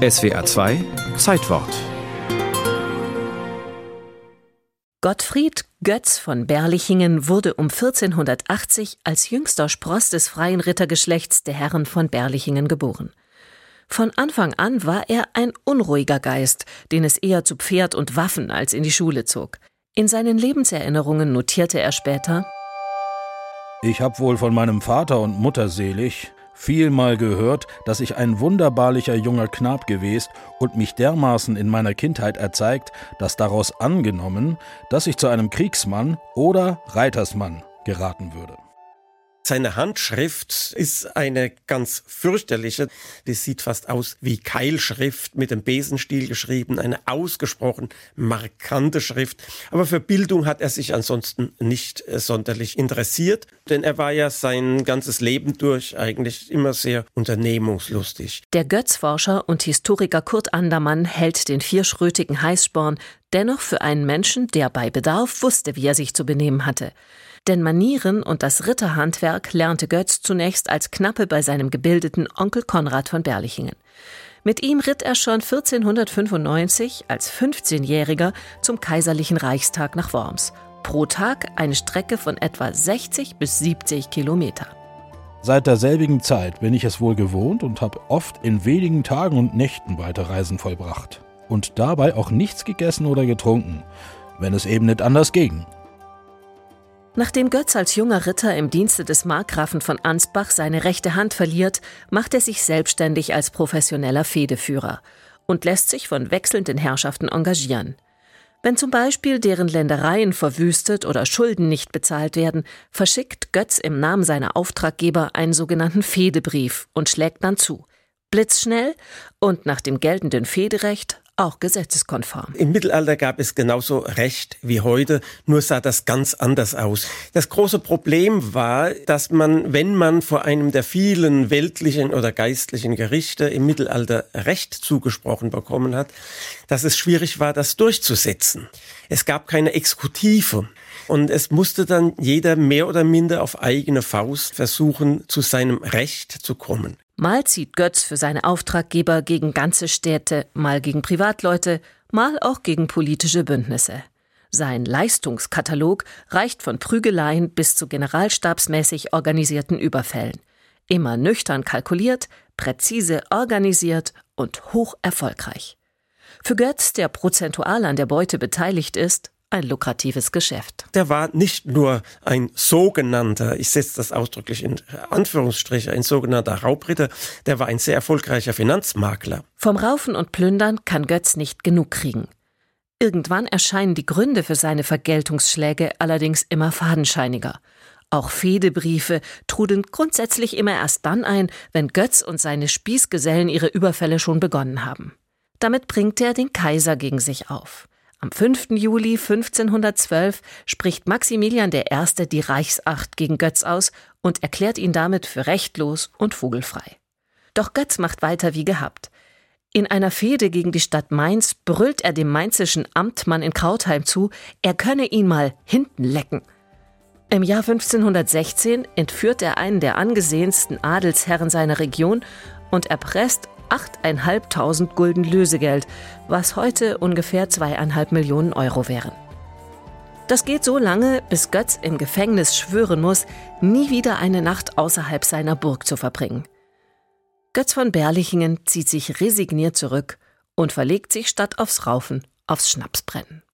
SWA 2 Zeitwort Gottfried Götz von Berlichingen wurde um 1480 als jüngster Spross des freien Rittergeschlechts der Herren von Berlichingen geboren. Von Anfang an war er ein unruhiger Geist, den es eher zu Pferd und Waffen als in die Schule zog. In seinen Lebenserinnerungen notierte er später Ich hab wohl von meinem Vater und Mutter selig vielmal gehört, dass ich ein wunderbarlicher junger Knab gewesen und mich dermaßen in meiner Kindheit erzeigt, dass daraus angenommen, dass ich zu einem Kriegsmann oder Reitersmann geraten würde. Seine Handschrift ist eine ganz fürchterliche. Die sieht fast aus wie Keilschrift mit dem Besenstiel geschrieben, eine ausgesprochen markante Schrift. Aber für Bildung hat er sich ansonsten nicht äh, sonderlich interessiert, denn er war ja sein ganzes Leben durch eigentlich immer sehr unternehmungslustig. Der Götzforscher und Historiker Kurt Andermann hält den vierschrötigen Heißsporn dennoch für einen Menschen, der bei Bedarf wusste, wie er sich zu benehmen hatte. Denn Manieren und das Ritterhandwerk lernte Götz zunächst als Knappe bei seinem gebildeten Onkel Konrad von Berlichingen. Mit ihm ritt er schon 1495 als 15-Jähriger zum Kaiserlichen Reichstag nach Worms. Pro Tag eine Strecke von etwa 60 bis 70 Kilometer. Seit derselbigen Zeit bin ich es wohl gewohnt und habe oft in wenigen Tagen und Nächten weite Reisen vollbracht. Und dabei auch nichts gegessen oder getrunken, wenn es eben nicht anders ging. Nachdem Götz als junger Ritter im Dienste des Markgrafen von Ansbach seine rechte Hand verliert, macht er sich selbstständig als professioneller Fehdeführer und lässt sich von wechselnden Herrschaften engagieren. Wenn zum Beispiel deren Ländereien verwüstet oder Schulden nicht bezahlt werden, verschickt Götz im Namen seiner Auftraggeber einen sogenannten Fehdebrief und schlägt dann zu. Blitzschnell und nach dem geltenden Federecht auch gesetzeskonform. Im Mittelalter gab es genauso Recht wie heute, nur sah das ganz anders aus. Das große Problem war, dass man, wenn man vor einem der vielen weltlichen oder geistlichen Gerichte im Mittelalter Recht zugesprochen bekommen hat, dass es schwierig war, das durchzusetzen. Es gab keine Exekutive. Und es musste dann jeder mehr oder minder auf eigene Faust versuchen, zu seinem Recht zu kommen. Mal zieht Götz für seine Auftraggeber gegen ganze Städte, mal gegen Privatleute, mal auch gegen politische Bündnisse. Sein Leistungskatalog reicht von Prügeleien bis zu generalstabsmäßig organisierten Überfällen. Immer nüchtern kalkuliert, präzise organisiert und hoch erfolgreich. Für Götz, der prozentual an der Beute beteiligt ist, ein lukratives Geschäft. Der war nicht nur ein sogenannter, ich setze das ausdrücklich in Anführungsstriche, ein sogenannter Raubritter, der war ein sehr erfolgreicher Finanzmakler. Vom Raufen und Plündern kann Götz nicht genug kriegen. Irgendwann erscheinen die Gründe für seine Vergeltungsschläge allerdings immer fadenscheiniger. Auch Fehdebriefe trudeln grundsätzlich immer erst dann ein, wenn Götz und seine Spießgesellen ihre Überfälle schon begonnen haben. Damit bringt er den Kaiser gegen sich auf. Am 5. Juli 1512 spricht Maximilian I. die Reichsacht gegen Götz aus und erklärt ihn damit für rechtlos und vogelfrei. Doch Götz macht weiter wie gehabt. In einer Fehde gegen die Stadt Mainz brüllt er dem mainzischen Amtmann in Krautheim zu, er könne ihn mal hinten lecken. Im Jahr 1516 entführt er einen der angesehensten Adelsherren seiner Region und erpresst 8.500 Gulden Lösegeld, was heute ungefähr zweieinhalb Millionen Euro wären. Das geht so lange, bis Götz im Gefängnis schwören muss, nie wieder eine Nacht außerhalb seiner Burg zu verbringen. Götz von Berlichingen zieht sich resigniert zurück und verlegt sich statt aufs Raufen aufs Schnapsbrennen.